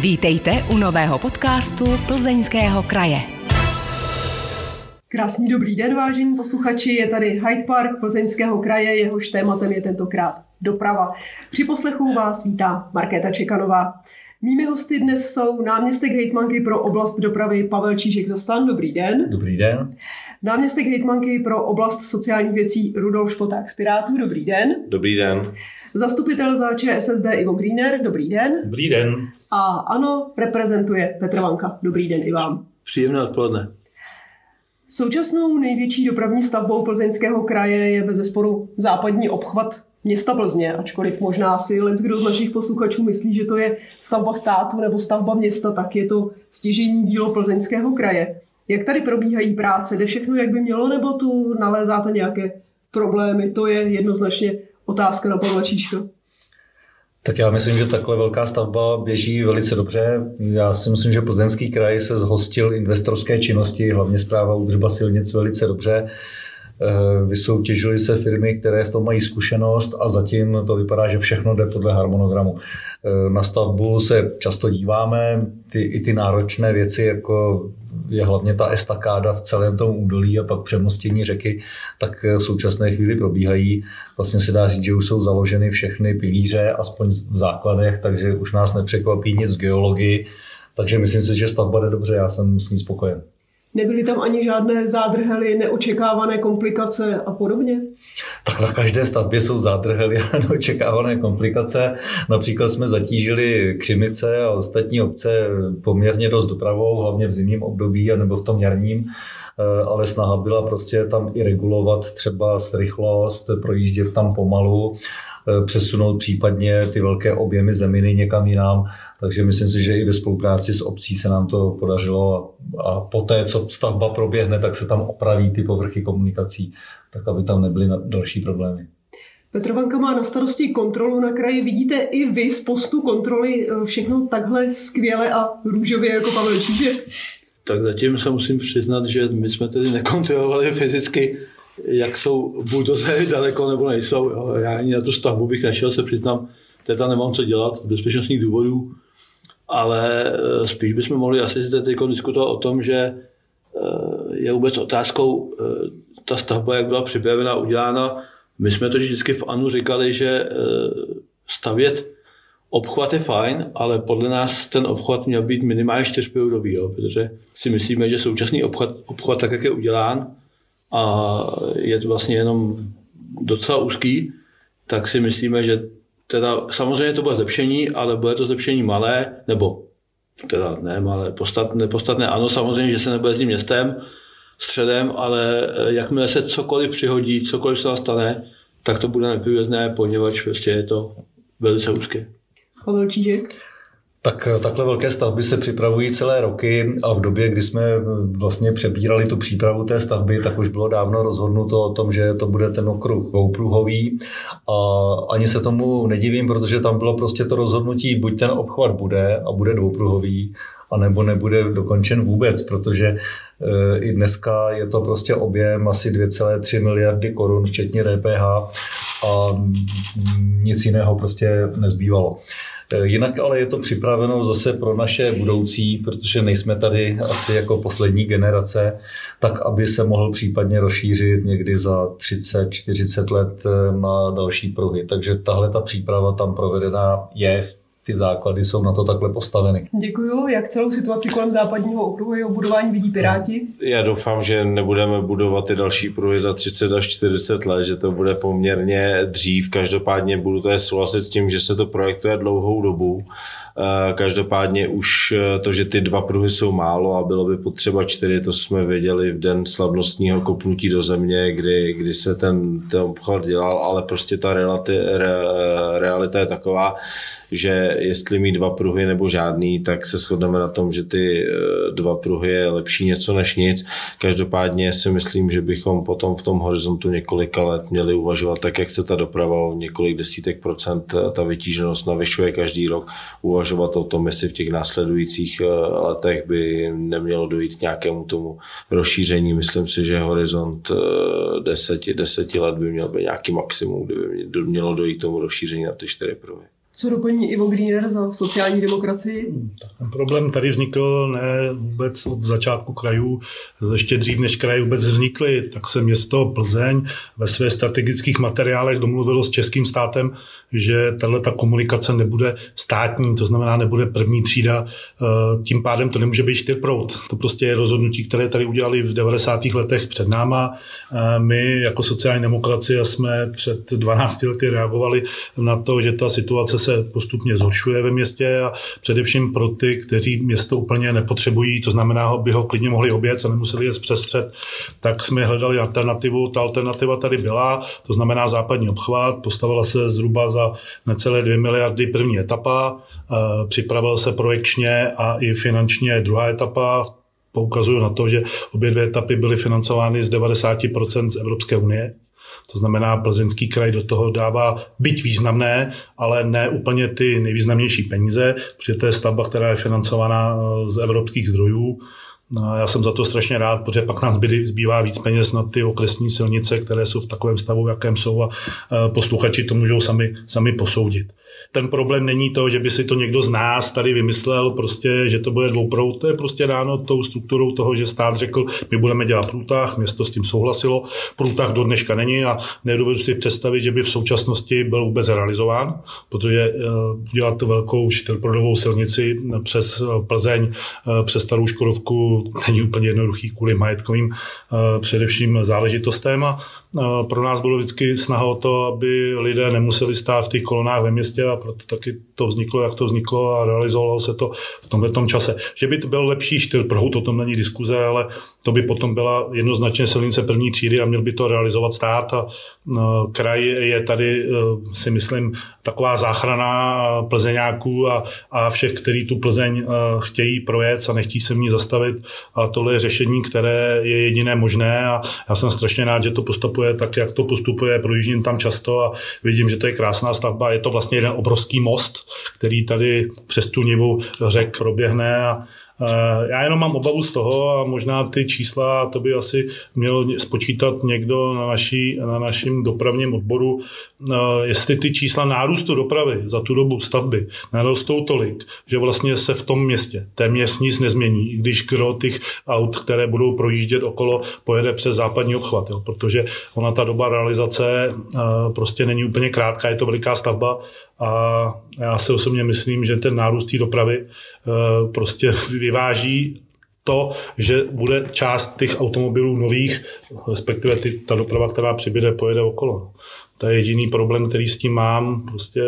Vítejte u nového podcastu Plzeňského kraje. Krásný dobrý den, vážení posluchači. Je tady Hyde Park Plzeňského kraje, jehož tématem je tentokrát doprava. Při poslechu vás vítá Markéta Čekanová. Mými hosty dnes jsou náměstek hejtmanky pro oblast dopravy Pavel Čížek Zastan. Dobrý den. Dobrý den. Náměstek hejtmanky pro oblast sociálních věcí Rudolf Špoták z Pirátů. Dobrý den. Dobrý den. Zastupitel za ČSSD Ivo Greener. Dobrý den. Dobrý den. A ano, reprezentuje Petr Vanka. Dobrý den i vám. Příjemné odpoledne. Současnou největší dopravní stavbou plzeňského kraje je bez zesporu západní obchvat města Plzně, ačkoliv možná si let kdo z našich posluchačů myslí, že to je stavba státu nebo stavba města, tak je to stěžení dílo plzeňského kraje. Jak tady probíhají práce? Jde všechno, jak by mělo, nebo tu nalézáte nějaké problémy? To je jednoznačně otázka na Pavla Číška. Tak já myslím, že takhle velká stavba běží velice dobře. Já si myslím, že Plzeňský kraj se zhostil investorské činnosti, hlavně zpráva údržba silnic velice dobře. Eh, vysoutěžily se firmy, které v tom mají zkušenost a zatím to vypadá, že všechno jde podle harmonogramu. Eh, na stavbu se často díváme, ty, i ty náročné věci, jako je hlavně ta estakáda v celém tom údolí a pak přemostění řeky, tak v současné chvíli probíhají. Vlastně se dá říct, že už jsou založeny všechny pilíře, aspoň v základech, takže už nás nepřekvapí nic z geologii. Takže myslím si, že stavba jde dobře, já jsem s ní spokojen. Nebyly tam ani žádné zádrhely, neočekávané komplikace a podobně? Tak na každé stavbě jsou zádrhely a neočekávané komplikace. Například jsme zatížili Křimice a ostatní obce poměrně dost dopravou, hlavně v zimním období nebo v tom jarním eh, ale snaha byla prostě tam i regulovat třeba rychlost, projíždět tam pomalu přesunout případně ty velké objemy zeminy někam jinam. Takže myslím si, že i ve spolupráci s obcí se nám to podařilo a poté, co stavba proběhne, tak se tam opraví ty povrchy komunikací, tak aby tam nebyly další problémy. Petr Vanka má na starosti kontrolu na kraji. Vidíte i vy z postu kontroly eh, všechno takhle skvěle a růžově jako Pavel Čížek? Tak zatím se musím přiznat, že my jsme tedy nekontrolovali fyzicky jak jsou buldozery daleko nebo nejsou. Jo. Já ani na tu stavbu bych nešel, se přiznám, teda nemám co dělat, bezpečnostních důvodů, ale eh, spíš bychom mohli asi teď diskutovat o tom, že eh, je vůbec otázkou eh, ta stavba, jak byla připravena, udělána. My jsme to vždycky v ANU říkali, že stavět obchvat je fajn, ale podle nás ten obchvat měl být minimálně čtyřpiludový, protože si myslíme, že současný obchvat, obchvat tak, jak je udělán, a je to vlastně jenom docela úzký, tak si myslíme, že teda samozřejmě to bude zlepšení, ale bude to zlepšení malé, nebo teda ne malé, podstatné, podstatné ano, samozřejmě, že se nebude s tím městem, středem, ale eh, jakmile se cokoliv přihodí, cokoliv se nastane, tak to bude neprůjezné, poněvadž prostě je to velice úzké. Pavel Čížek? Tak eh, takhle velké stavby se připravují celé roky a v době, kdy jsme eh, vlastně přebírali tu přípravu té stavby, tak už bylo dávno rozhodnuto o tom, že to bude ten okruh dvoupruhový a ani se tomu nedivím, protože tam bylo prostě to rozhodnutí, buď ten obchvat bude a bude dvoupruhový, anebo nebude dokončen vůbec, protože eh, i dneska je to prostě objem asi 2,3 miliardy korun, včetně DPH a nic jiného prostě nezbývalo. Eh, jinak ale je to připraveno zase pro naše budoucí, protože nejsme tady asi jako poslední generace, tak aby se mohl případně rozšířit někdy za 30-40 let eh, na další pruhy. Takže tahle ta příprava tam provedená je ty základy jsou na to takhle postaveny. Děkuji. Jak celou situaci kolem západního okruhu jeho budování vidí Piráti? Já doufám, že nebudeme budovat ty další pruhy za 30 až 40 let, že to bude poměrně dřív. Každopádně budu tady souhlasit s tím, že se to projektuje dlouhou dobu. Eh, každopádně už eh, to, že ty dva pruhy jsou málo a bylo by potřeba čtyři, to jsme věděli v den slavnostního kopnutí do země, kdy, kdy se ten, ten obchod dělal, ale prostě ta reality, re, realita je taková, že jestli mít dva pruhy nebo žádný, tak se shodneme na tom, že ty eh, dva pruhy je lepší něco než nic. Každopádně si myslím, že bychom potom v tom horizontu několika let měli uvažovat tak, jak se ta doprava o několik desítek procent ta vytíženost navyšuje každý rok, uvažovat o tom, jestli v těch následujících eh, letech by nemělo dojít k nějakému tomu rozšíření. Myslím si, že horizont eh, deseti, deseti let by měl být nějaký maximum, kdyby mělo dojít k tomu rozšíření na ty čtyři pruhy. Co doplní Ivo Greener za sociální demokracii? Ten problém tady vznikl ne vůbec od začátku krajů, ještě dřív než kraje vůbec vznikly, tak se město Plzeň ve své strategických materiálech domluvilo s českým státem, že tahle ta komunikace nebude státní, to znamená nebude první třída, eh, tím pádem to nemůže být čtyřprout. To prostě je rozhodnutí, které tady udělali v 90. letech před náma. Eh, my jako sociální demokracie jsme před 12 lety reagovali na to, že ta situace se postupně zhoršuje ve městě a především pro ty, kteří město úplně nepotřebují, to znamená, by ho klidně mohli obět a nemuseli jet přes střed, tak jsme hledali alternativu. Ta alternativa tady byla, to znamená západní obchvat, postavila se zhruba za necelé 2 miliardy první etapa, připravil se projekčně a i finančně druhá etapa, poukazuju na to, že obě dvě etapy byly financovány z 90% z Evropské unie. To znamená, plzeňský kraj do toho dává byť významné, ale ne úplně ty nejvýznamnější peníze, protože to je stavba, která je financovaná eh, z evropských zdrojů. Já jsem za to strašně rád, protože pak nás zbývá víc peněz na ty okresní silnice, které jsou v takovém stavu, jakém jsou a eh, posluchači to můžou sami, sami posoudit. Ten problém není to, že by si to někdo z nás tady vymyslel, prostě, že to bude dvouprout. To je prostě ráno tou strukturou toho, že stát řekl, my budeme dělat průtah, město s tím souhlasilo. Průtah do dneška není a nedovedu si představit, že by v současnosti byl vůbec realizován, protože eh, dělat velkou čtyřprodovou silnici přes eh, Plzeň, eh, přes Starou Škodovku není úplně jednoduchý kvůli majetkovým především záležitostem a pro nás bylo vždycky snaha o to, aby lidé nemuseli stát v těch kolonách ve městě a proto taky to vzniklo, jak to vzniklo a realizovalo se to v tomhle tom čase. Že by to byl lepší styl Prahu, to tom není diskuze, ale to by potom byla jednoznačně silnice první třídy a měl by to realizovat stát a no, kraj je tady, eh, si myslím, taková záchrana plzeňáků a, a všech, kteří tu Plzeň eh, chtějí projet a nechtí se v ní zastavit. A tohle je řešení, které je jediné možné a já jsem strašně rád, že to postupuje tak, jak to postupuje. Projíždím tam často a vidím, že to je krásná stavba. Je to vlastně jeden obrovský most, který tady přes tu nivu řek proběhne a já jenom mám obavu z toho a možná ty čísla, to by asi měl spočítat někdo na, naší, na našem dopravním odboru, eh, jestli ty čísla nárůstu dopravy za tu dobu stavby narostou tolik, že vlastně se v tom městě téměř nic nezmění, když kro těch aut, které budou projíždět okolo, pojede přes západní obchvat, jo, protože ona ta doba realizace eh, prostě není úplně krátká, je to veliká stavba a já si osobně myslím, že ten nárůst té dopravy eh, prostě vyváží to, že bude část těch automobilů nových, respektive ty, ta doprava, která přibyde, pojede okolo. To je jediný problém, který s tím mám. Prostě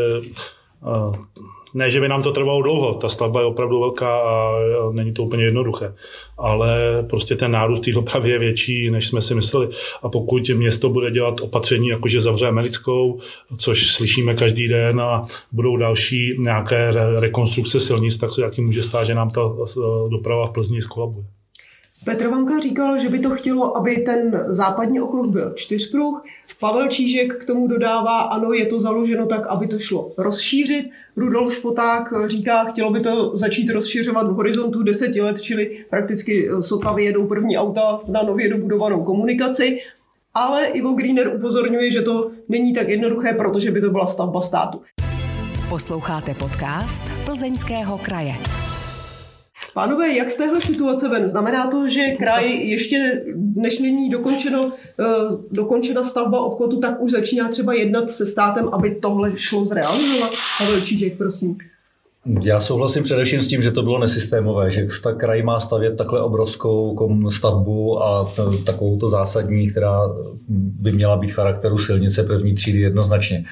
ne, že by nám to trvalo dlouho, ta stavba je opravdu velká a není to úplně jednoduché, ale prostě ten nárůst té dopravy je větší, než jsme si mysleli. A pokud město bude dělat opatření, jakože zavře americkou, což slyšíme každý den a budou další nějaké rekonstrukce silnic, tak se jaký může stát, že nám ta doprava v Plzni skolabuje. Petr Vanka říkal, že by to chtělo, aby ten západní okruh byl čtyřpruh. Pavel Čížek k tomu dodává, ano, je to založeno tak, aby to šlo rozšířit. Rudolf Špoták říká, chtělo by to začít rozšiřovat v horizontu deseti let, čili prakticky sotva vyjedou první auta na nově dobudovanou komunikaci. Ale Ivo Greener upozorňuje, že to není tak jednoduché, protože by to byla stavba státu. Posloucháte podcast Plzeňského kraje. Pánové, jak z téhle situace ven? Znamená to, že kraj ještě, než není dokončeno, eh, dokončena stavba obchodu, tak už začíná třeba jednat se státem, aby tohle šlo zrealizovat? Pavel Čížek, prosím. Já souhlasím především s tím, že to bylo nesystémové, že ta kraj má stavět takhle obrovskou stavbu a takovou to zásadní, která by měla být charakteru silnice první třídy jednoznačně.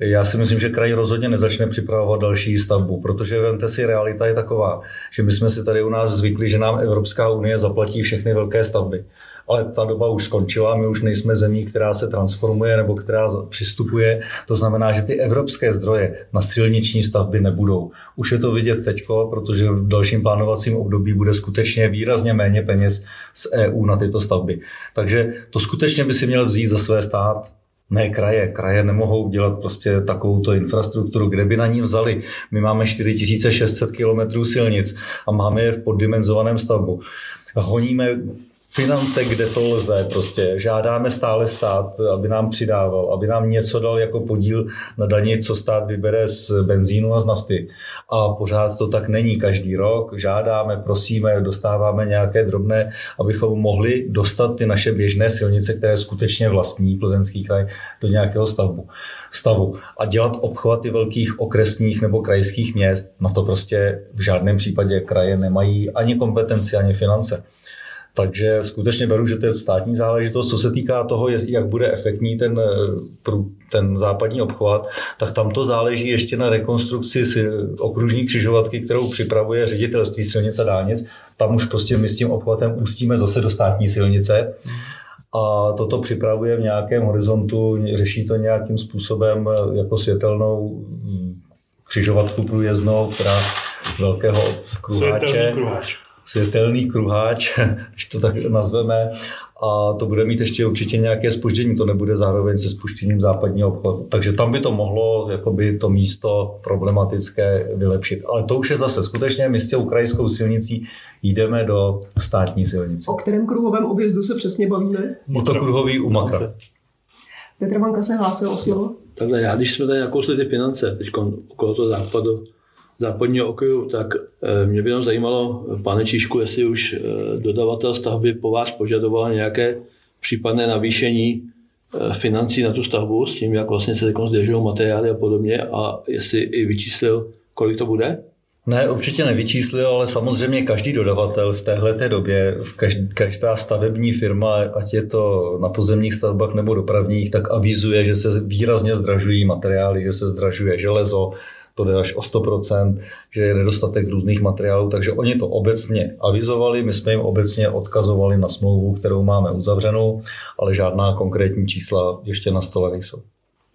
Já si myslím, že kraj rozhodně nezačne připravovat další stavbu, protože vemte si, realita je taková, že my jsme si tady u nás zvykli, že nám Evropská unie zaplatí všechny velké stavby. Ale ta doba už skončila, my už nejsme zemí, která se transformuje nebo která přistupuje. To znamená, že ty evropské zdroje na silniční stavby nebudou. Už je to vidět teď, protože v dalším plánovacím období bude skutečně výrazně méně peněz z EU na tyto stavby. Takže to skutečně by si měl vzít za své stát ne kraje. Kraje nemohou dělat prostě takovouto infrastrukturu, kde by na ní vzali. My máme 4600 km silnic a máme je v poddimenzovaném stavbu. Honíme finance, kde to lze prostě. Žádáme stále stát, aby nám přidával, aby nám něco dal jako podíl na daně, co stát vybere z benzínu a z nafty. A pořád to tak není každý rok. Žádáme, prosíme, dostáváme nějaké drobné, abychom mohli dostat ty naše běžné silnice, které skutečně vlastní Plzeňský kraj, do nějakého stavbu stavu a dělat obchvaty velkých okresních nebo krajských měst, na to prostě v žádném případě kraje nemají ani kompetenci, ani finance. Takže skutečně beru, že to je státní záležitost. Co se týká toho, jak bude efektní ten, eh, ten západní obchvat, tak tam to záleží ještě na rekonstrukci okružní křižovatky, kterou připravuje ředitelství silnice a dálnic. Tam už prostě my s tím obchvatem ústíme zase do státní silnice. A toto připravuje v nějakém horizontu, řeší to nějakým způsobem eh, jako světelnou hm, křižovatku průjezdnou, která velkého kruháče. kruháč světelný kruháč, když to tak nazveme, a to bude mít ještě určitě nějaké spoždění, to nebude zároveň se spuštěním západního obchodu. Takže tam by to mohlo jakoby to místo problematické vylepšit. Ale to už je zase skutečně my s tou krajskou silnicí jdeme do státní silnice. O kterém kruhovém objezdu se přesně bavíme? O to kruhový u Makra. Petr Vanka se hlásil o slovo. Takhle já, když jsme tady nakousli ty finance, teď okolo toho západu, západního okruhu, tak eh, mě by jenom zajímalo, pane Číšku, jestli už eh, dodavatel stavby po vás požadoval nějaké případné navýšení eh, financí na tu stavbu s tím, jak vlastně se zdržují materiály a podobně a jestli i vyčíslil, kolik to bude? Ne, určitě nevyčíslil, ale samozřejmě každý dodavatel v téhle době, každá stavební firma, ať je to na pozemních stavbách nebo dopravních, tak avizuje, že se výrazně zdražují materiály, že se zdražuje železo, to jde až o 100%, že je nedostatek různých materiálů, takže oni to obecně avizovali, my jsme jim obecně odkazovali na smlouvu, kterou máme uzavřenou, ale žádná konkrétní čísla ještě na stole nejsou.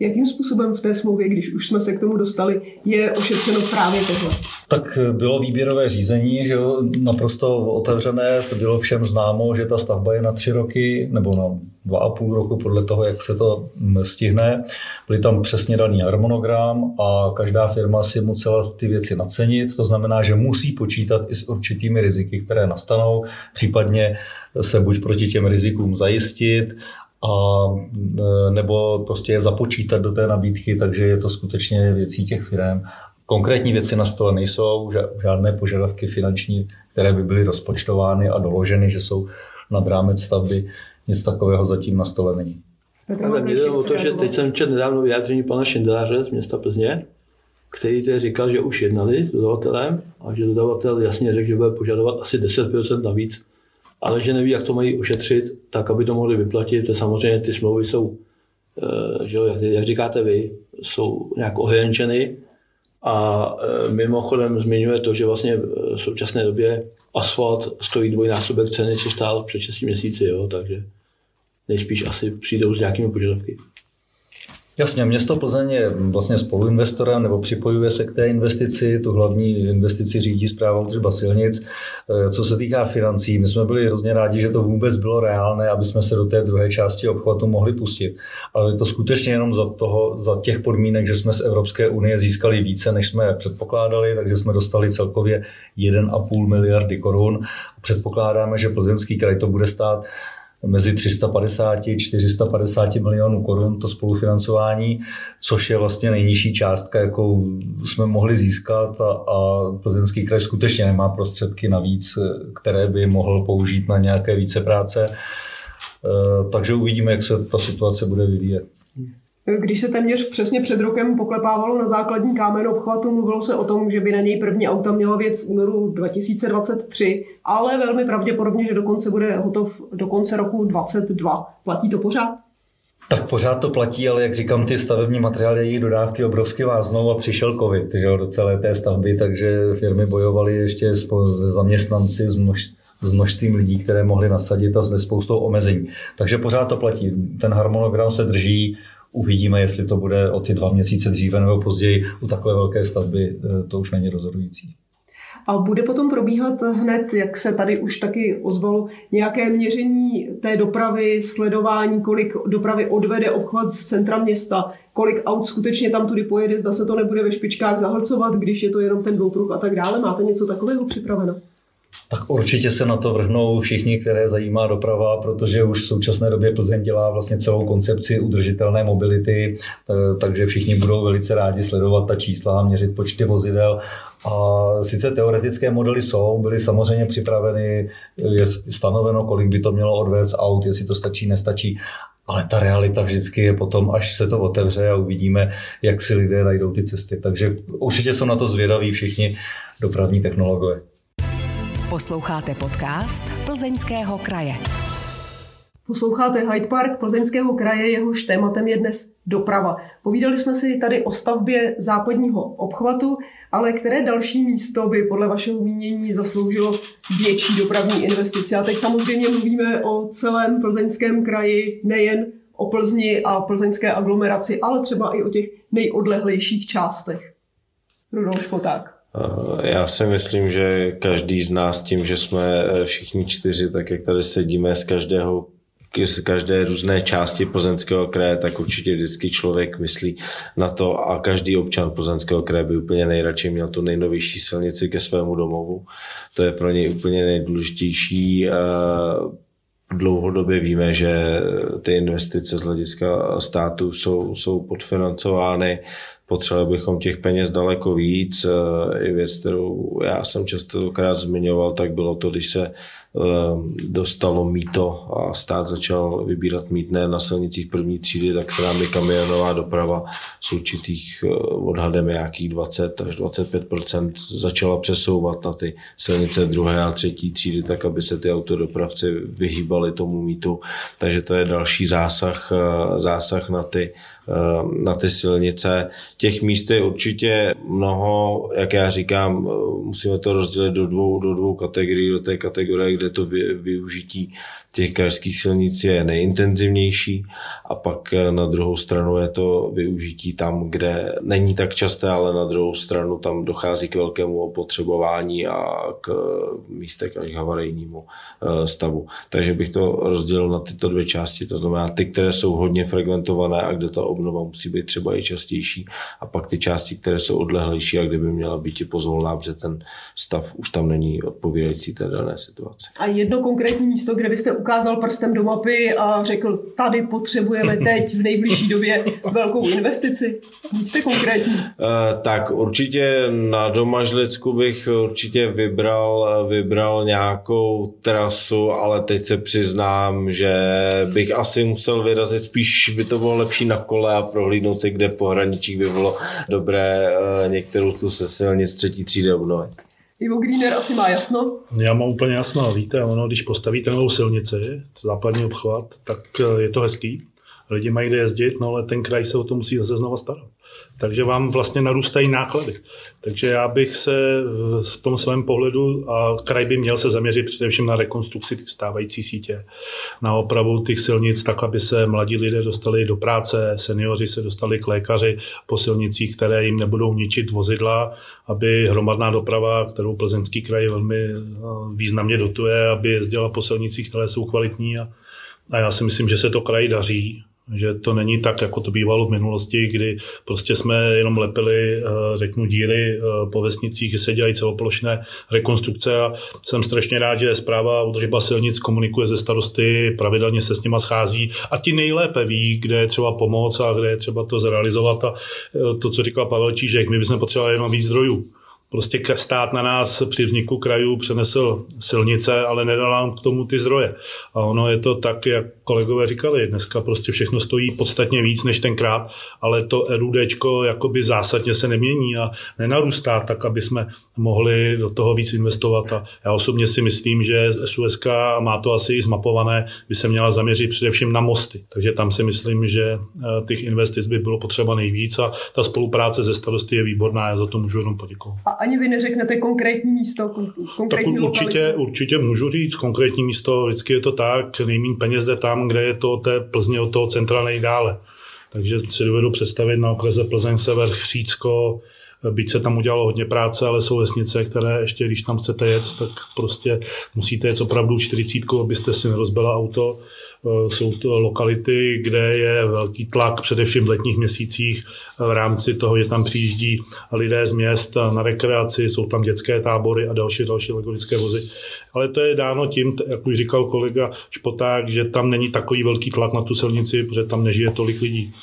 Jakým způsobem v té smlouvě, když už jsme se k tomu dostali, je ošetřeno právě tohle? Tak bylo výběrové řízení, že jo, naprosto otevřené, to bylo všem známo, že ta stavba je na tři roky nebo na dva a půl roku podle toho, jak se to stihne. Byly tam přesně daný harmonogram a každá firma si musela ty věci nacenit, to znamená, že musí počítat i s určitými riziky, které nastanou, případně se buď proti těm rizikům zajistit a e, nebo prostě je započítat do té nabídky, takže je to skutečně věcí těch firm. Konkrétní věci na stole nejsou, žádné požadavky finanční, které by byly rozpočtovány a doloženy, že jsou nad rámec stavby. Nic takového zatím na stole není. Ale mě jde o to, že teď jsem četl nedávno vyjádření pana Šindeláře z města Plzně, který tedy říkal, že už jednali s dodavatelem a že dodavatel jasně řekl, že bude požadovat asi 10% navíc ale že neví, jak to mají ošetřit, tak aby to mohli vyplatit. To samozřejmě ty smlouvy jsou, eh, že jak, jak říkáte vy, jsou nějak ohraničeny a eh, mimochodem zmiňuje to, že vlastně v současné době asfalt stojí dvojnásobek ceny, co stál před 6 měsíci, jo, takže nejspíš asi přijdou s nějakými požadavky. Jasně, město Plzeň je vlastně spoluinvestorem nebo připojuje se k té investici. Tu hlavní investici řídí zpráva údržba silnic. E, co se týká financí, my jsme byli hrozně rádi, že to vůbec bylo reálné, aby jsme se do té druhé části obchvatu mohli pustit. Ale je to skutečně jenom za, toho, za těch podmínek, že jsme z Evropské unie získali více, než jsme předpokládali, takže jsme dostali celkově 1,5 miliardy korun. Předpokládáme, že Plzeňský kraj to bude stát mezi 350 a 450 milionů korun to spolufinancování, což je vlastně nejnižší částka, jakou jsme mohli získat a, a Plzeňský kraj skutečně nemá prostředky navíc, které by mohl použít na nějaké více práce. E, takže uvidíme, jak se ta situace bude vyvíjet. Když se téměř přesně před rokem poklepávalo na základní kámen obchvatu, mluvilo se o tom, že by na něj první auta měla vět v únoru 2023, ale velmi pravděpodobně, že dokonce bude hotov do konce roku 2022. Platí to pořád? Tak pořád to platí, ale jak říkám, ty stavební materiály, jejich dodávky obrovsky váznou a přišel covid že, do celé té stavby, takže firmy bojovaly ještě s zaměstnanci, s množstvím s množstvím lidí, které mohly nasadit a se spoustou omezení. Takže pořád to platí. Ten harmonogram se drží, Uvidíme, jestli to bude o ty dva měsíce dříve nebo později. U takové velké stavby eh, to už není rozhodující. A bude potom probíhat hned, jak se tady už taky ozvalo, nějaké měření té dopravy, sledování, kolik dopravy odvede obchvat z centra města, kolik aut skutečně tam tudy pojede, zda se to nebude ve špičkách zahlcovat, když je to jenom ten dvoupruh a tak dále. Máte něco takového připraveno? Tak určitě se na to vrhnou všichni, které zajímá doprava, protože už v současné době Plzeň dělá vlastně celou koncepci udržitelné mobility, takže všichni budou velice rádi sledovat ta čísla a měřit počty vozidel. A sice teoretické modely jsou, byly samozřejmě připraveny, je stanoveno, kolik by to mělo odvést aut, jestli to stačí, nestačí, ale ta realita vždycky je potom, až se to otevře a uvidíme, jak si lidé najdou ty cesty. Takže určitě jsou na to zvědaví všichni dopravní technologové. Posloucháte podcast Plzeňského kraje. Posloucháte Hyde Park Plzeňského kraje, jehož tématem je dnes doprava. Povídali jsme si tady o stavbě západního obchvatu, ale které další místo by podle vašeho mínění zasloužilo větší dopravní investice? A teď samozřejmě mluvíme o celém plzeňském kraji, nejen o Plzni a plzeňské aglomeraci, ale třeba i o těch nejodlehlejších částech. Rudolf Špoták. Eh, já si myslím, že každý z nás tím, že jsme eh, všichni čtyři, tak jak tady sedíme z každého z každé různé části Plzeňského kraje, tak určitě vždycky člověk myslí na to a každý občan Plzeňského kraje by úplně nejradši měl tu nejnovější silnici ke svému domovu. To je pro něj úplně nejdůležitější. Eh, dlouhodobě víme, že ty investice z hlediska státu jsou, jsou podfinancovány potřebovali bychom těch peněz daleko víc. Eh, I věc, kterou já jsem častokrát zmiňoval, tak bylo to, když se dostalo mýto a stát začal vybírat mítné na silnicích první třídy, tak se nám i kamionová doprava s určitých eh, odhadem nějakých 20 až 25% začala přesouvat na ty silnice druhé a třetí třídy, tak aby se ty autodopravci vyhýbali tomu mýtu. Takže to je další zásah, eh, zásah na ty Eh, na ty silnice. Těch míst je určitě mnoho, jak já říkám, musíme to rozdělit do dvou, do dvou kategorií, do té kategorie, kde to využití těch krajských silnic je nejintenzivnější a pak eh, na druhou stranu je to využití tam, kde není tak časté, ale na druhou stranu tam dochází k velkému opotřebování a k místech až havarijnímu stavu. Takže bych to rozdělil na tyto dvě části, to znamená ty, které jsou hodně fragmentované a kde ta obnova musí být třeba i častější a pak ty části, které jsou odlehlejší a kde by měla být i pozvolná, protože ten stav už tam není odpovídající té dané situaci. A jedno konkrétní místo, kde byste ukázal prstem do mapy a řekl, tady potřebujeme teď v nejbližší době velkou investici? Buďte konkrétní. Uh, tak určitě na Domažlicku bych určitě vybral, vybral nějakou trasu, ale teď se přiznám, že bych asi musel vyrazit spíš, by to bylo lepší na kole, a prohlídnout si, kde po hranicích by bylo dobré eh, některou tu se silnic třetí třídy obnovit. Ivo Greener asi má jasno? Já mám úplně jasno. Víte, ono, když postavíte novou silnici, západní obchvat, tak eh, je to hezký. Lidi mají kde jezdit, no ale ten kraj se o to musí zase znova starat takže vám vlastně narůstají náklady. Takže já bych se v tom svém pohledu, a kraj by měl se zaměřit především na rekonstrukci těch stávající sítě, na opravu těch silnic, tak, aby se mladí lidé dostali do práce, seniori se dostali k lékaři po silnicích, které jim nebudou ničit vozidla, aby hromadná doprava, kterou plzeňský kraj velmi eh, významně dotuje, aby jezdila po silnicích, které jsou kvalitní a a já si myslím, že se to kraji daří že to není tak, jako to bývalo v minulosti, kdy prostě jsme jenom lepili, eh, řeknu, díry eh, po vesnicích, že se dělají celoplošné rekonstrukce a jsem strašně rád, že zpráva udržba silnic komunikuje ze starosty, pravidelně se s nima schází a ti nejlépe ví, kde je třeba pomoc a kde je třeba to zrealizovat a eh, to, co říkal Pavel Čížek, my bychom potřebovali jenom víc zdrojů. Prostě stát na nás při vzniku krajů přenesl silnice, ale nedal nám k tomu ty zdroje. A ono je to tak, jak kolegové říkali, dneska prostě všechno stojí podstatně víc než tenkrát, ale to RUDčko jakoby zásadně se nemění a nenarůstá tak, aby jsme mohli do toho víc investovat. A já osobně si myslím, že SUSK má to asi i zmapované, by se měla zaměřit především na mosty. Takže tam si myslím, že eh, těch investic by bylo potřeba nejvíc a ta spolupráce ze starosty je výborná, já za to můžu jenom poděkovat. Ani vy neřeknete konkrétní místo, konkrétní tak určitě, určitě můžu říct konkrétní místo, vždycky je to tak, nejméně peněz jde tam, kde je to té Plzně od toho centra nejdále. Takže si dovedu představit na okrese Plzeň Sever, Chřícko, byť se tam udělalo hodně práce, ale jsou vesnice, které ještě, když tam chcete jet, tak prostě musíte jet opravdu 40, abyste si nerozbila auto. Eh, jsou to lokality, kde je velký tlak, především v letních měsících. V rámci toho, že tam přijíždí lidé z měst na rekreaci, jsou tam dětské tábory a další, další legorické vozy. Ale to je dáno tím, jak už říkal kolega Špoták, že tam není takový velký tlak na tu silnici, protože tam nežije tolik lidí.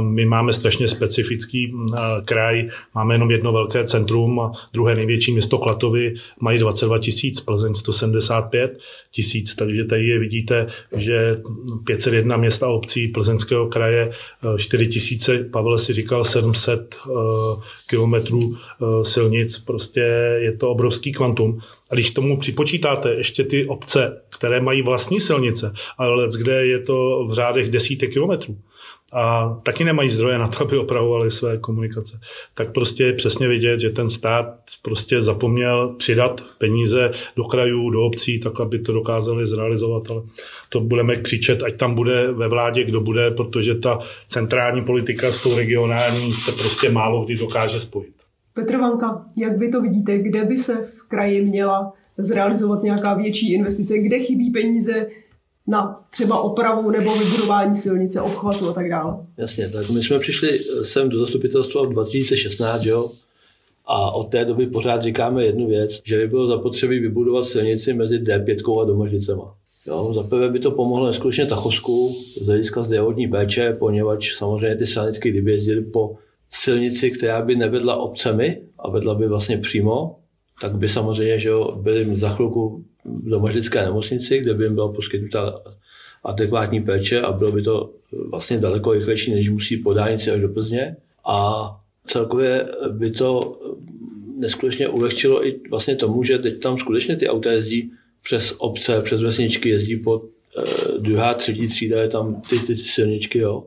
My máme strašně specifický mm, kraj, máme jenom jedno velké centrum druhé největší město Klatovy. Mají 22 tisíc, Plzeň 175 tisíc, takže tady je vidíte, že 501 města obcí Plzeňského kraje 4 e, tisíce, Pavel si říkal 700 e, kilometrů silnic, prostě je to obrovský kvantum. A když tomu připočítáte ještě ty obce, které mají vlastní silnice, ale kde je to v řádech desítek kilometrů, a taky nemají zdroje na to, aby opravovali své komunikace. Tak prostě je přesně vidět, že ten stát prostě zapomněl přidat peníze do krajů, do obcí, tak aby to dokázali zrealizovat, ale to budeme křičet, ať tam bude ve vládě, kdo bude, protože ta centrální politika s tou regionální se prostě málo kdy dokáže spojit. Petr Vanka, jak vy to vidíte, kde by se v kraji měla zrealizovat nějaká větší investice, kde chybí peníze, na třeba opravu nebo vybudování silnice, obchvatu a tak dále. Jasně, tak my jsme přišli sem do zastupitelstva v 2016, jo, a od té doby pořád říkáme jednu věc, že by bylo zapotřebí vybudovat silnici mezi D5 a Domažlicema. Jo, za prvé by to pomohlo neskutečně Tachosku z hlediska zdravotní péče, poněvadž samozřejmě ty sanitky, kdyby jezdili po silnici, která by nevedla obcemi a vedla by vlastně přímo, tak by samozřejmě že byli za chvilku v domažlické nemocnici, kde by jim byla poskytnuta adekvátní péče a bylo by to vlastně daleko rychlejší, než musí po dálnici až do Plzně. A celkově by to neskutečně ulehčilo i vlastně tomu, že teď tam skutečně ty auta jezdí přes obce, přes vesničky, jezdí po eh, druhá, třetí třída, je tam ty, ty, ty silničky, jo.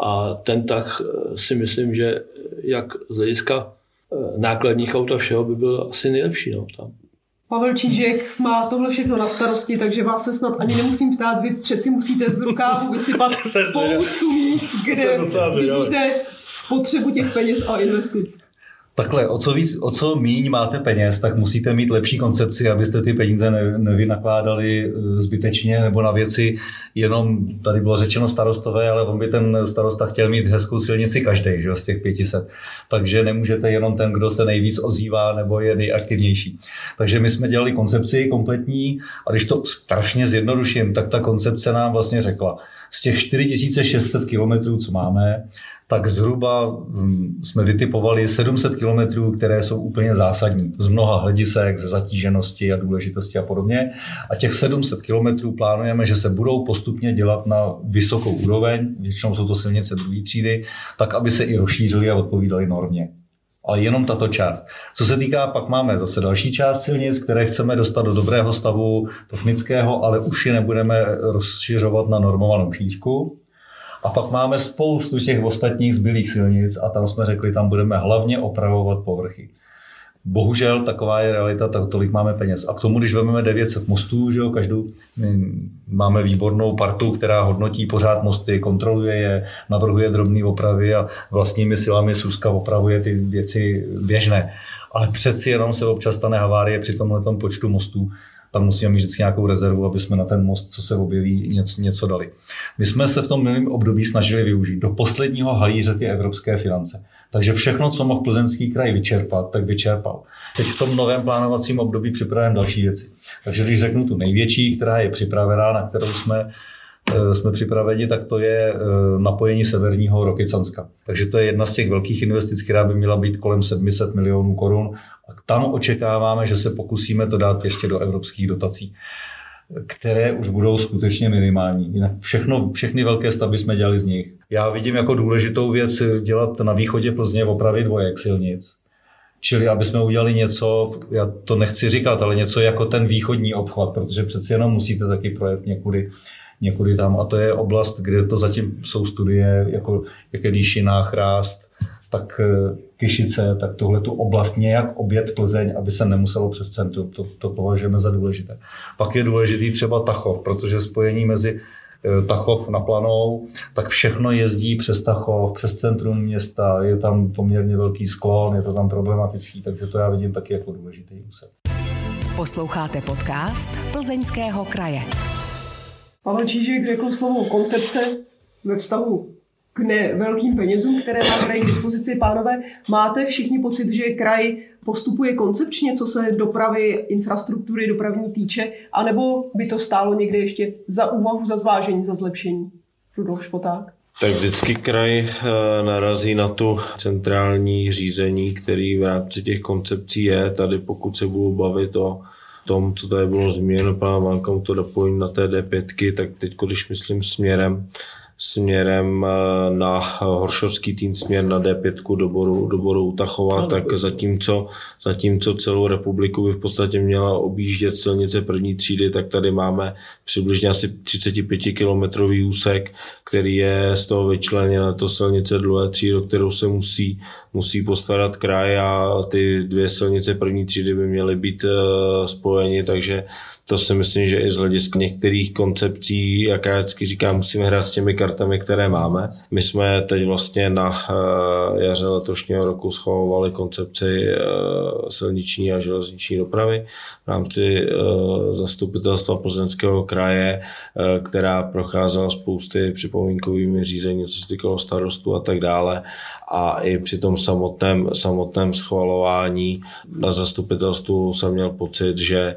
A ten tak eh, si myslím, že jak z hlediska eh, nákladních aut a všeho by byl asi nejlepší, no, tam. Pavel Čížek má tohle všechno na starosti, takže vás se snad ani nemusím ptát, vy přeci musíte z rukávu vysypat spoustu míst, kde vidíte potřebu těch peněz a investic. Takhle, o co, víc, o co míň máte peněz, tak musíte mít lepší koncepci, abyste ty peníze ne, nevynakládali eh, zbytečně nebo na věci, jenom tady bylo řečeno starostové, ale on by ten starosta chtěl mít hezkou silnici každý že, z těch 500. Takže nemůžete jenom ten, kdo se nejvíc ozývá nebo je nejaktivnější. Takže my jsme dělali koncepci kompletní a když to strašně zjednoduším, tak ta koncepce nám vlastně řekla, z těch 4600 km, co máme, tak zhruba hm, jsme vytipovali 700 kilometrů, které jsou úplně zásadní z mnoha hledisek, ze zatíženosti a důležitosti a podobně. A těch 700 kilometrů plánujeme, že se budou postupně dělat na vysokou úroveň, většinou jsou to silnice druhé třídy, tak aby se i rozšířily a odpovídaly normě ale jenom tato část. Co se týká, pak máme zase další část silnic, které chceme dostat do dobrého stavu technického, ale už je nebudeme rozšiřovat na normovanou šířku. A pak máme spoustu těch ostatních zbylých silnic a tam jsme řekli, tam budeme hlavně opravovat povrchy. Bohužel taková je realita, tak tolik máme peněz. A k tomu, když vezmeme 900 mostů, že jo, každou, máme výbornou partu, která hodnotí pořád mosty, kontroluje je, navrhuje drobné opravy a vlastními silami Suska opravuje ty věci běžné. Ale přeci jenom se občas stane havárie při tomhle počtu mostů tam musíme mít vždycky nějakou rezervu, aby jsme na ten most, co se objeví, něco, něco dali. My jsme se v tom minulém období snažili využít do posledního halíře ty evropské finance. Takže všechno, co mohl plzeňský kraj vyčerpat, tak vyčerpal. Teď v tom novém plánovacím období připravujeme další věci. Takže když řeknu tu největší, která je připravená, na kterou jsme Eh, jsme připraveni, tak to je eh, napojení severního Rokycanska. Takže to je jedna z těch velkých investic, která by měla být kolem 700 milionů korun. A tam očekáváme, že se pokusíme to dát ještě do evropských dotací které už budou skutečně minimální. Jinak všechno, všechny velké stavby jsme dělali z nich. Já vidím jako důležitou věc dělat na východě Plzně opravy dvojek silnic. Čili aby jsme udělali něco, já to nechci říkat, ale něco jako ten východní obchvat, protože přeci jenom musíte taky projet někudy někudy tam. A to je oblast, kde to zatím jsou studie, jako jak je Líšina, Chrást, tak eh, Kyšice, tak tohle tu oblast nějak obět Plzeň, aby se nemuselo přes centrum. To, to považujeme za důležité. Pak je důležitý třeba Tachov, protože spojení mezi eh, Tachov na Planou, tak všechno jezdí přes Tachov, přes centrum města, je tam poměrně velký sklon, je to tam problematický, takže to já vidím taky jako důležitý úsek. Posloucháte podcast Plzeňského kraje. Pavel Čížek řekl slovo koncepce ve vztahu k ne velkým penězům, které má kraj k dispozici. Pánové, máte všichni pocit, že kraj postupuje koncepčně, co se dopravy, infrastruktury dopravní týče, anebo by to stálo někde ještě za úvahu, za zvážení, za zlepšení? Rudolf Špoták. Tak vždycky kraj eh, narazí na tu centrální řízení, který v rámci těch koncepcí je. Tady pokud se budu bavit o tom, co tady bylo zmíněno pana Vankou, to dopojím na té D5, tak teď, když myslím směrem směrem eh, na Horšovský tým, směr na D5 do Boru, do Boru Utachova, tak zatímco, zatímco celou republiku by v podstatě měla objíždět silnice první třídy, tak tady máme přibližně asi 35 kilometrový úsek, který je z toho vyčleněn na to silnice druhé třídy, do kterou se musí, musí postarat kraj a ty dvě silnice první třídy by měly být eh, spojeny, takže to si myslím, že i z hlediska některých koncepcí, jak já vždycky říkám, musíme hrát s těmi kartami, které máme. My jsme teď vlastně na eh, jaře letošního roku schvalovali koncepci eh, silniční a železniční dopravy v rámci eh, zastupitelstva Plzeňského kraje, která procházela spousty připomínkovými řízení, co se týkalo starostu a tak dále. A i při tom samotném, samotném schvalování na zastupitelstvu jsem měl pocit, že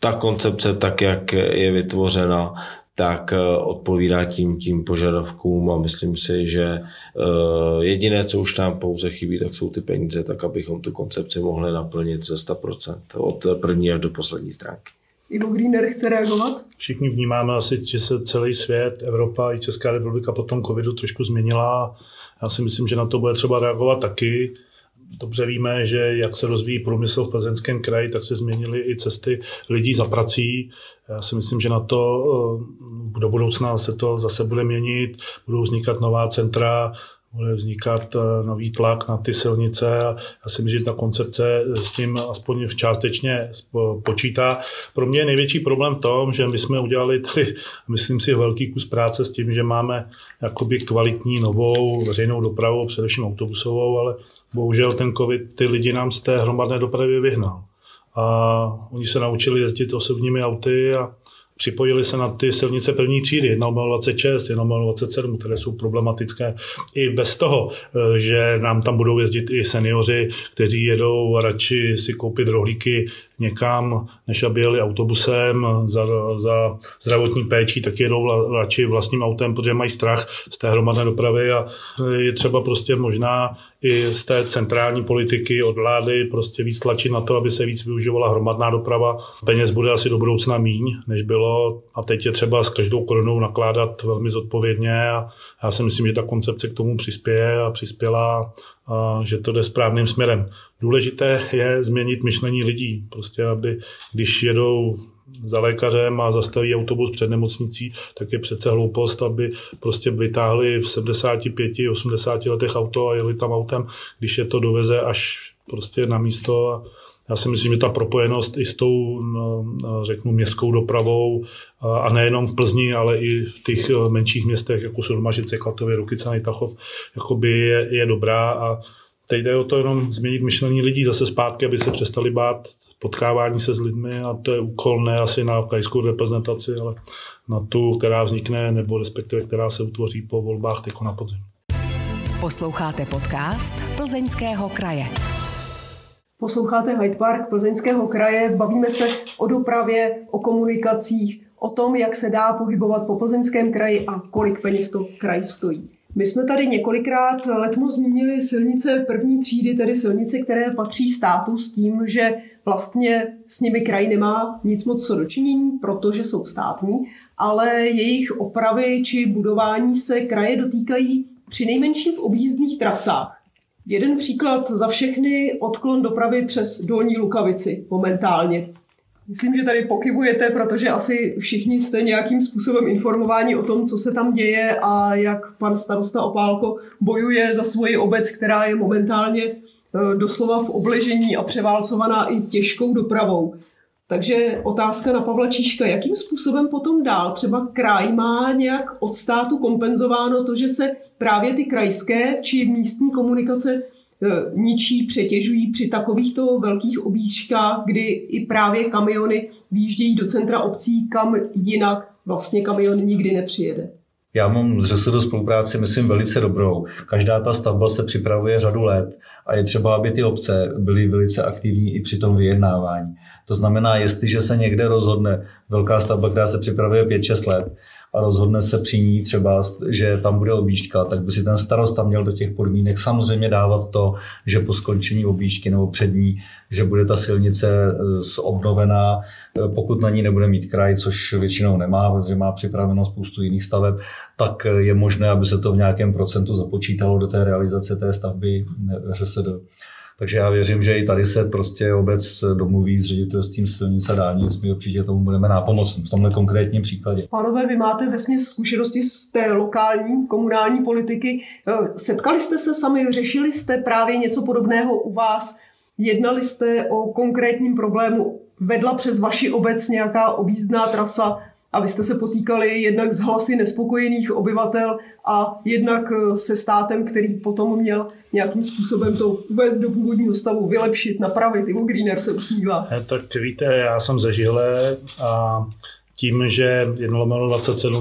ta koncepce, tak jak je vytvořena, tak eh, odpovídá tím, tím požadavkům a myslím si, že eh, jediné, co už tam pouze chybí, tak jsou ty peníze, tak abychom tu koncepci mohli naplnit ze 100% od první až do poslední stránky. Ivo Greener chce reagovat? Všichni vnímáme asi, že se celý svět, Evropa i Česká republika po tom covidu trošku změnila. Já si myslím, že na to bude třeba reagovat taky dobře víme, že jak se rozvíjí průmysl v plzeňském kraji, tak se změnily i cesty lidí za prací. Já si myslím, že na to eh, do budoucna se to zase bude měnit, budou vznikat nová centra, bude vznikat eh, nový tlak na ty silnice a já si myslím, že ta koncepce s tím aspoň částečně počítá. Pro mě je největší problém v tom, že my jsme udělali tady, myslím si, velký kus práce s tím, že máme jakoby kvalitní novou veřejnou dopravu, především autobusovou, ale bohužel ten covid ty lidi nám z té hromadné dopravy vyhnal. A oni se naučili jezdit osobními auty a připojili se na ty silnice první třídy, 126, 127, které jsou problematické i bez toho, eh, že nám tam budou jezdit i seniori, kteří jedou radši si koupit rohlíky někam, než aby jeli autobusem za, za zdravotní péčí, tak jedou radši vlastním autem, protože mají strach z té hromadné dopravy a je třeba prostě možná i z té centrální politiky od vlády prostě víc tlačit na to, aby se víc využívala hromadná doprava. Peněz bude asi do budoucna míň, než bylo a teď je třeba s každou korunou nakládat velmi zodpovědně a já si myslím, že ta koncepce k tomu přispěje a přispěla, a že to jde správným směrem. Důležité je změnit myšlení lidí, prostě aby když jedou za lékařem a zastaví autobus před nemocnicí, tak je přece hloupost, aby prostě vytáhli v 75, 80 letech auto a jeli tam autem, když je to doveze až prostě na místo. Já si myslím, že ta propojenost i s tou, no, řeknu, městskou dopravou a nejenom v Plzni, ale i v těch menších městech, jako jsou Domažice, Klatově, Rukice, Nejtachov, jakoby je, je dobrá a Teď jde o to jenom změnit myšlení lidí zase zpátky, aby se přestali bát potkávání se s lidmi a to je úkol ne asi na krajskou reprezentaci, ale na tu, která vznikne nebo respektive která se utvoří po volbách teď na podzim. Posloucháte podcast Plzeňského kraje. Posloucháte Hyde Park Plzeňského kraje, bavíme se o dopravě, o komunikacích, o tom, jak se dá pohybovat po Plzeňském kraji a kolik peněz to kraj stojí. My jsme tady několikrát letmo zmínili silnice první třídy, tedy silnice, které patří státu s tím, že vlastně s nimi kraj nemá nic moc co dočinění, protože jsou státní, ale jejich opravy či budování se kraje dotýkají při nejmenším v objízdných trasách. Jeden příklad za všechny odklon dopravy přes Dolní Lukavici momentálně. Myslím, že tady pokybujete, protože asi všichni jste nějakým způsobem informováni o tom, co se tam děje a jak pan starosta Opálko bojuje za svoji obec, která je momentálně e, doslova v obležení a převálcovaná i těžkou dopravou. Takže otázka na Pavla Číška, jakým způsobem potom dál? Třeba kraj má nějak od státu kompenzováno to, že se právě ty krajské či místní komunikace ničí, přetěžují při takovýchto velkých objížkách, kdy i právě kamiony výjíždějí do centra obcí, kam jinak vlastně kamion nikdy nepřijede. Já mám z do spolupráci, myslím, velice dobrou. Každá ta stavba se připravuje řadu let a je třeba, aby ty obce byly velice aktivní i při tom vyjednávání. To znamená, jestliže se někde rozhodne velká stavba, která se připravuje 5-6 let, a rozhodne se při ní třeba, že tam bude objížďka, tak by si ten starosta měl do těch podmínek samozřejmě dávat to, že po skončení objížďky nebo před ní, že bude ta silnice e, obnovená, e, pokud na ní nebude mít kraj, což většinou nemá, protože má připraveno spoustu jiných staveb, tak je možné, aby se to v nějakém procentu započítalo do té realizace té stavby ŘSD. Takže já věřím, že i tady se prostě obec domluví s ředitelstvím silnic a dálnic. My určitě tomu budeme nápomocní v tomhle konkrétním příkladě. Pánové, vy máte ve zkušenosti z té lokální komunální politiky. Eh, setkali jste se sami, řešili jste právě něco podobného u vás? Jednali jste o konkrétním problému? Vedla přes vaši obec nějaká objízdná trasa a vy jste se potýkali jednak s hlasy nespokojených obyvatel a jednak eh, se státem, který potom měl nějakým způsobem to uvést do původního stavu, vylepšit, napravit. Ivo Greener se usmívá. Tak víte, já jsem zažilé a tím, že 1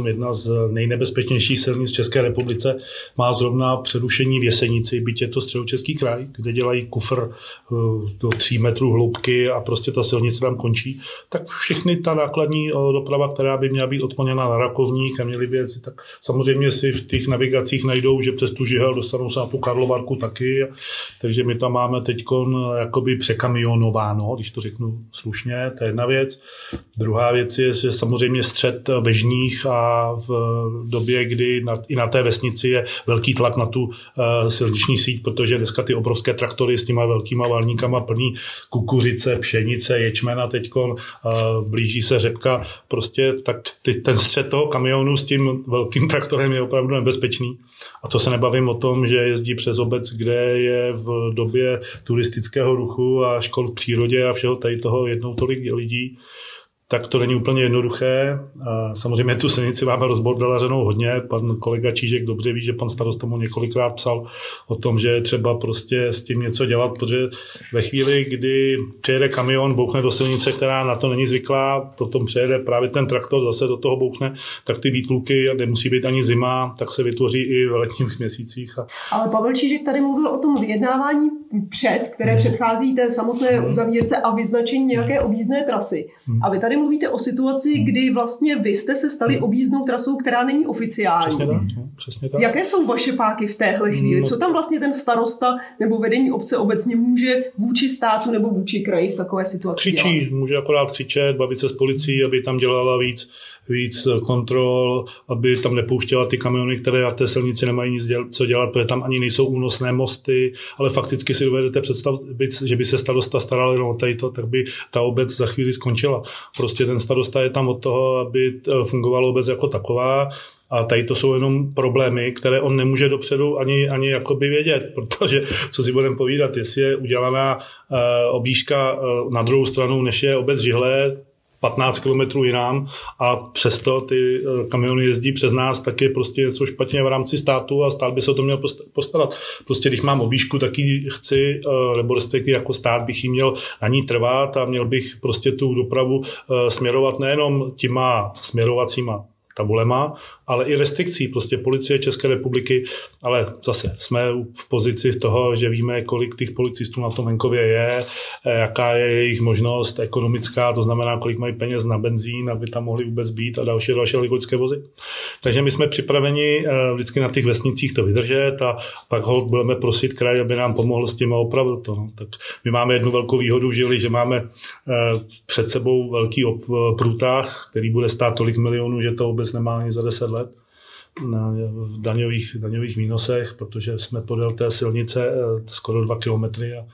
jedna z nejnebezpečnějších silnic České republice, má zrovna přerušení v Jesenici, byť je to středočeský kraj, kde dělají kufr eh, do 3 metrů hloubky a prostě ta silnice tam končí, tak všechny ta nákladní eh, doprava, která by měla být odkloněna na Rakovník a měly by tak samozřejmě si v těch navigacích najdou, že přes tu žihel dostanou se na tu Karlovarku taky, takže my tam máme teď eh, jakoby překamionováno, když to řeknu slušně, to je jedna věc. Druhá věc je, že samozřejmě střed vežních a v době, kdy na, i na té vesnici je velký tlak na tu uh, silniční síť, protože dneska ty obrovské traktory s těma velkýma valníkama plní kukuřice, pšenice, ječmena teďkon, blíží se řepka, prostě tak ty, ten střed toho kamionu s tím velkým traktorem je opravdu nebezpečný. A to se nebavím o tom, že jezdí přes obec, kde je v době turistického ruchu a škol v přírodě a všeho tady toho jednou tolik lidí tak to není úplně jednoduché. A samozřejmě tu silnici máme rozbordelařenou hodně. Pan kolega Čížek dobře ví, že pan starosta mu několikrát psal o tom, že je třeba prostě s tím něco dělat, protože ve chvíli, kdy přijede kamion, bouchne do silnice, která na to není zvyklá, potom přijede právě ten traktor, zase do toho bouchne, tak ty výtluky, nemusí být ani zima, tak se vytvoří i v letních měsících. A... Ale Pavel Čížek tady mluvil o tom vyjednávání před, které hmm. předchází té samotné hmm. uzavírce a vyznačení nějaké objízdné trasy. Hmm. A vy tady mluvíte o situaci, hmm. kdy vlastně vy jste se stali hmm. objízdnou trasou, která není oficiální. Přesně tak, no, přesně tak. Jaké jsou vaše páky v téhle chvíli? Co tam vlastně ten starosta nebo vedení obce obecně může vůči státu nebo vůči kraji v takové situaci Křičí, dělat? může akorát křičet, bavit se s policií, aby tam dělala víc víc kontrol, aby tam nepouštěla ty kamiony, které na té silnici nemají nic děl, co dělat, protože tam ani nejsou únosné mosty, ale fakticky si dovedete představit, že by se starosta staral jenom o to, tak by ta obec za chvíli skončila. Prostě ten starosta je tam od toho, aby eh, fungovala obec jako taková, a tady to jsou jenom problémy, které on nemůže dopředu ani, ani jakoby vědět, protože co si budeme povídat, jestli je udělaná uh, objížka uh, na druhou stranu, než je obec Žihlé, 15 km jinam a přesto ty eh, kamiony jezdí přes nás, tak je prostě něco špatně v rámci státu a stát by se o to měl postarat. Prostě když mám obíšku, tak ji chci, eh, nebo respektive jako stát bych ji měl na ní trvat a měl bych prostě tu dopravu eh, směrovat nejenom těma směrovacíma tabulema, ale i restrikcí prostě policie České republiky, ale zase jsme v pozici toho, že víme, kolik těch policistů na tom venkově je, eh, jaká je jejich možnost ekonomická, to znamená, kolik mají peněz na benzín, aby tam mohli vůbec být a další další ligočské vozy. Takže my jsme připraveni eh, vždycky na těch vesnicích to vydržet a pak ho budeme prosit kraj, aby nám pomohl s tím a opravil to. No. Tak my máme jednu velkou výhodu Žili, že máme eh, před sebou velký průtah, který bude stát tolik milionů, že to vůbec nemá ani za 10 let na, v daňových, daňových výnosech, protože jsme podél té silnice eh, skoro 2 kilometry a,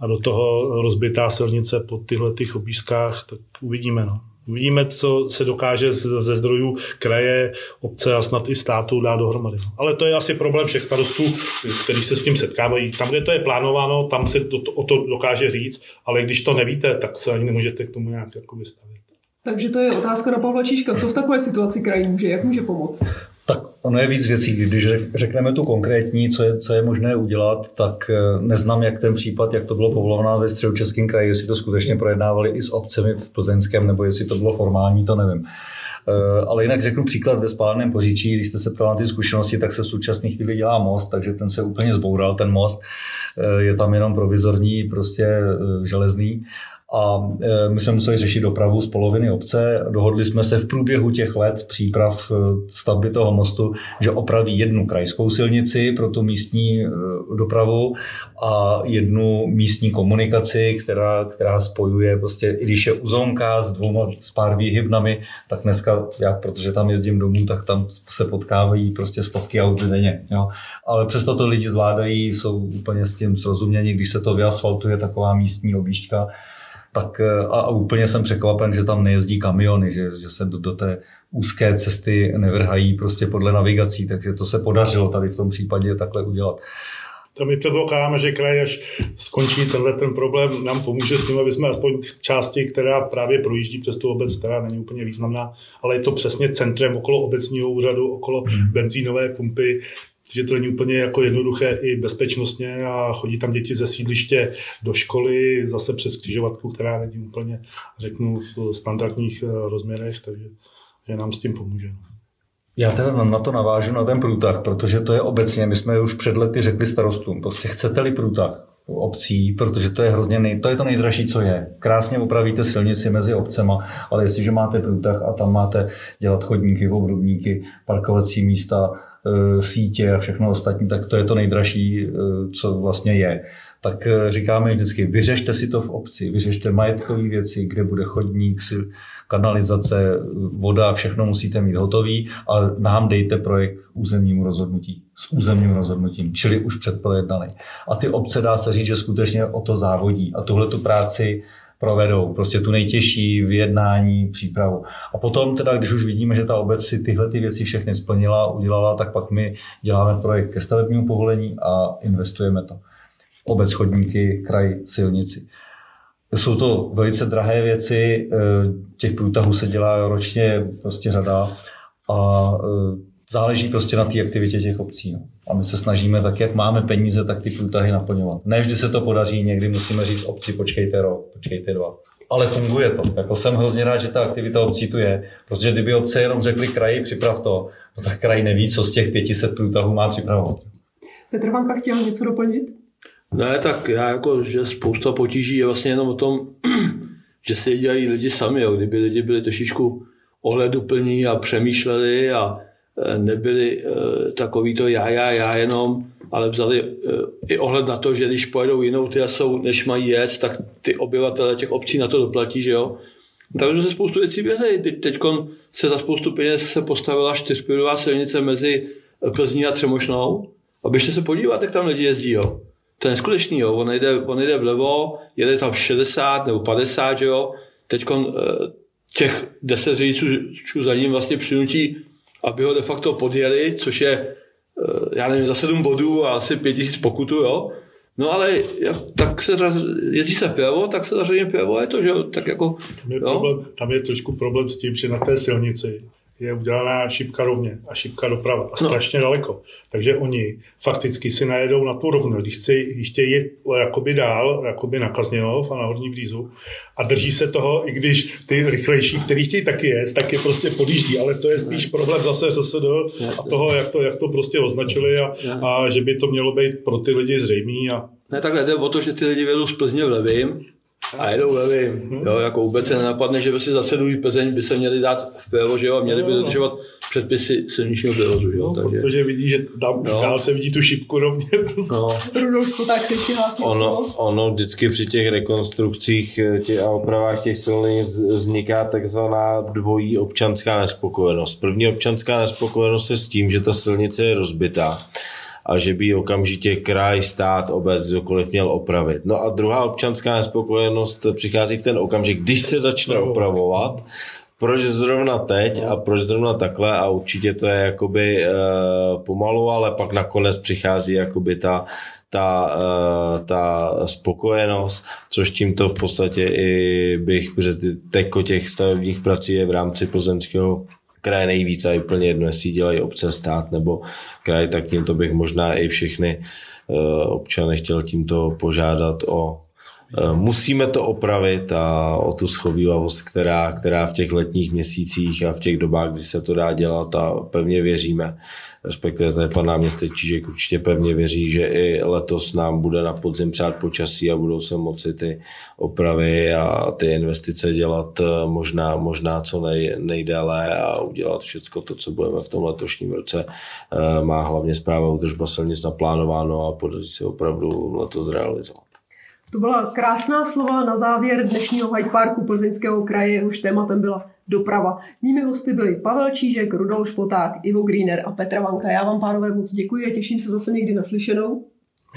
a do toho rozbitá silnice po tyhle těch obízkách, tak uvidíme. No. Uvidíme, co se dokáže ze zdrojů kraje, obce a snad i státu dát dohromady. Ale to je asi problém všech starostů, kteří se s tím setkávají. Tam, kde to je plánováno, tam se to, o to dokáže říct, ale když to nevíte, tak se ani nemůžete k tomu nějak jako vystavit. Takže to je otázka na Pavla Číška. Co v takové situaci kraj může, jak může pomoct? Tak ono je víc věcí. Když řekneme tu konkrétní, co je, co je možné udělat, tak eh, neznám, jak ten případ, jak to bylo povoláno ve středočeském kraji, jestli to skutečně projednávali i s obcemi v Plzeňském, nebo jestli to bylo formální, to nevím. Eh, ale jinak řeknu příklad ve spáleném poříčí, když jste se ptal na ty zkušenosti, tak se v současné chvíli dělá most, takže ten se úplně zboural, ten most. Eh, je tam jenom provizorní, prostě železný a e, my jsme museli řešit dopravu z poloviny obce. Dohodli jsme se v průběhu těch let příprav e, stavby toho mostu, že opraví jednu krajskou silnici pro tu místní e, dopravu a jednu místní komunikaci, která, která spojuje prostě, i když je uzonka s dvouma, s pár výhybnami, tak dneska, já, protože tam jezdím domů, tak tam se potkávají prostě stovky aut denně. Jo. Ale přesto to lidi zvládají, jsou úplně s tím srozuměni, když se to vyasfaltuje, taková místní objížďka, tak eh, a, a úplně jsem překvapen, že tam nejezdí kamiony, že, že se do, do té úzké cesty nevrhají prostě podle navigací, takže to se podařilo tady v tom případě takhle udělat. To my předpokládáme, že kraj, až skončí tenhle ten problém, nám pomůže s tím, aby jsme aspoň v části, která právě projíždí přes tu obec, která není úplně významná, ale je to přesně centrem okolo obecního úřadu, okolo hmm. benzínové pumpy, že to není úplně jako jednoduché i bezpečnostně a chodí tam děti ze sídliště do školy, zase přes křižovatku, která není úplně, řeknu, v standardních eh, rozměrech, takže že nám s tím pomůže. Já teda na to navážu na ten průtah, protože to je obecně, my jsme už před lety řekli starostům, prostě chcete-li průtah obcí, protože to je hrozně nej, to je to nejdražší, co je. Krásně upravíte silnici mezi obcema, ale jestliže máte průtah a tam máte dělat chodníky, obrubníky, parkovací místa, sítě a všechno ostatní, tak to je to nejdražší, eh, co vlastně je. Tak eh, říkáme vždycky, vyřešte si to v obci, vyřešte majetkové věci, kde bude chodník, kanalizace, voda, všechno musíte mít hotový a nám dejte projekt k územnímu rozhodnutí, s územním rozhodnutím, čili už předprojednaný. A ty obce dá se říct, že skutečně o to závodí a tuhle tu práci provedou. Prostě tu nejtěžší vyjednání, přípravu. A potom teda, když už vidíme, že ta obec si tyhle ty věci všechny splnila, udělala, tak pak my děláme projekt ke stavebnímu povolení a investujeme to. Obec, chodníky, kraj, silnici. Jsou to velice drahé věci, eh, těch průtahů se dělá ročně prostě řada a eh, záleží prostě na té aktivitě těch obcí. No. A my se snažíme tak, jak máme peníze, tak ty průtahy naplňovat. Ne vždy se to podaří, někdy musíme říct obci, počkejte rok, počkejte dva. Ale funguje to. Jako jsem hrozně rád, že ta aktivita obcí tu je, protože kdyby obce jenom řekli kraji, připrav to, no tak kraj neví, co z těch 500 průtahů má připravovat. Petr Vanka chtěl něco doplnit? Ne, tak já jako, že spousta potíží je vlastně jenom o tom, že se dělají lidi sami. Jo. Kdyby lidi byli trošičku ohleduplní a přemýšleli a nebyli eh, takový to já, já, já jenom, ale vzali eh, i ohled na to, že když pojedou jinou trasou, než mají jet, tak ty obyvatele těch obcí na to doplatí, že jo. Tak jsme se spoustu věcí běhli. Teď se za spoustu peněz se postavila čtyřpilová silnice mezi Plzní a Třemošnou. A běžte se podívat, jak tam lidi jezdí, jo. To je neskutečný, jo. On jde, on jde vlevo, jede tam 60 nebo 50, že jo. Teď těch 10 řidičů za ním vlastně přinutí aby ho de facto podjeli, což je, eh, já nevím, za sedm bodů a asi pět tisíc pokutu, jo. No ale tak se jezdí se vpravo, tak se zařadí vpravo, je to, že tak jako... Tam je, problém, tam je trošku problém s tím, že na té silnici je udělaná šipka rovně a šipka doprava a no. strašně no. daleko. Takže oni fakticky si najedou na tu rovnu, když chtějí, chtějí jít jakoby dál, jakoby na Kazněhov a na Horní Břízu a drží se toho, i když ty rychlejší, který chtějí taky jet, tak je prostě podjíždí, ale to je spíš problém zase ŘSD a toho, jak to, jak to prostě označili a, a že by to mělo být pro ty lidi zřejmý. A... Ne, takhle jde o to, že ty lidi vedou z Plzně v levým a jedou. Hmm. Jo, jako vůbec se nenapadne, že by si za cedují Plzeň by se měli dát vpravo, že jo, a měli by no, no. dodržovat předpisy silničního provozu, jo. No, takže... Protože vidí, že tam už no. se vidí tu šipku rovně. Prostě. No. Rudolfko, tak se ti ono, ono vždycky při těch rekonstrukcích eh, těch a opravách těch silnic vzniká takzvaná dvojí občanská nespokojenost. První občanská nespokojenost je s tím, že ta silnice je rozbitá a že by okamžitě kraj, stát, obec, kdokoliv měl opravit. No a druhá občanská nespokojenost přichází v ten okamžik, když se začne opravovat, proč zrovna teď a proč zrovna takhle? A určitě to je jakoby e, pomalu, ale pak nakonec přichází jakoby ta, ta, e, ta spokojenost, což tímto v podstatě i bych, protože teko těch stavebních prací je v rámci plzeňského kraje nejvíc a je úplně jedno, jestli dělají obce, stát nebo kraj, tak tímto bych možná i všechny e, občany chtěl tímto požádat o Eh, musíme to opravit a o tu schovývavost, která, která v těch letních měsících a v těch dobách, kdy se to dá dělat a pevně věříme, respektive tady pan náměstek Čížek určitě pevně věří, že i letos nám bude na podzim přát počasí a budou se moci ty opravy a ty investice dělat eh, možná, možná co nej, nejdéle a udělat všechno to, co budeme v tom letošním roce. Eh, má hlavně zpráva údržba silnic naplánováno a podaří se opravdu letos zrealizovat. To byla krásná slova na závěr dnešního Hyde Parku Plzeňského kraje, jehož tématem byla doprava. Mými hosty byli Pavel Čížek, Rudolf Špoták, Ivo Greener a Petra Vanka. Já vám, pánové, moc děkuji a těším se zase někdy naslyšenou.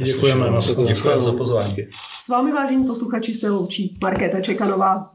Děkujeme, Děkujeme za pozvání. S vámi, vážení posluchači, se loučí Markéta Čekanová.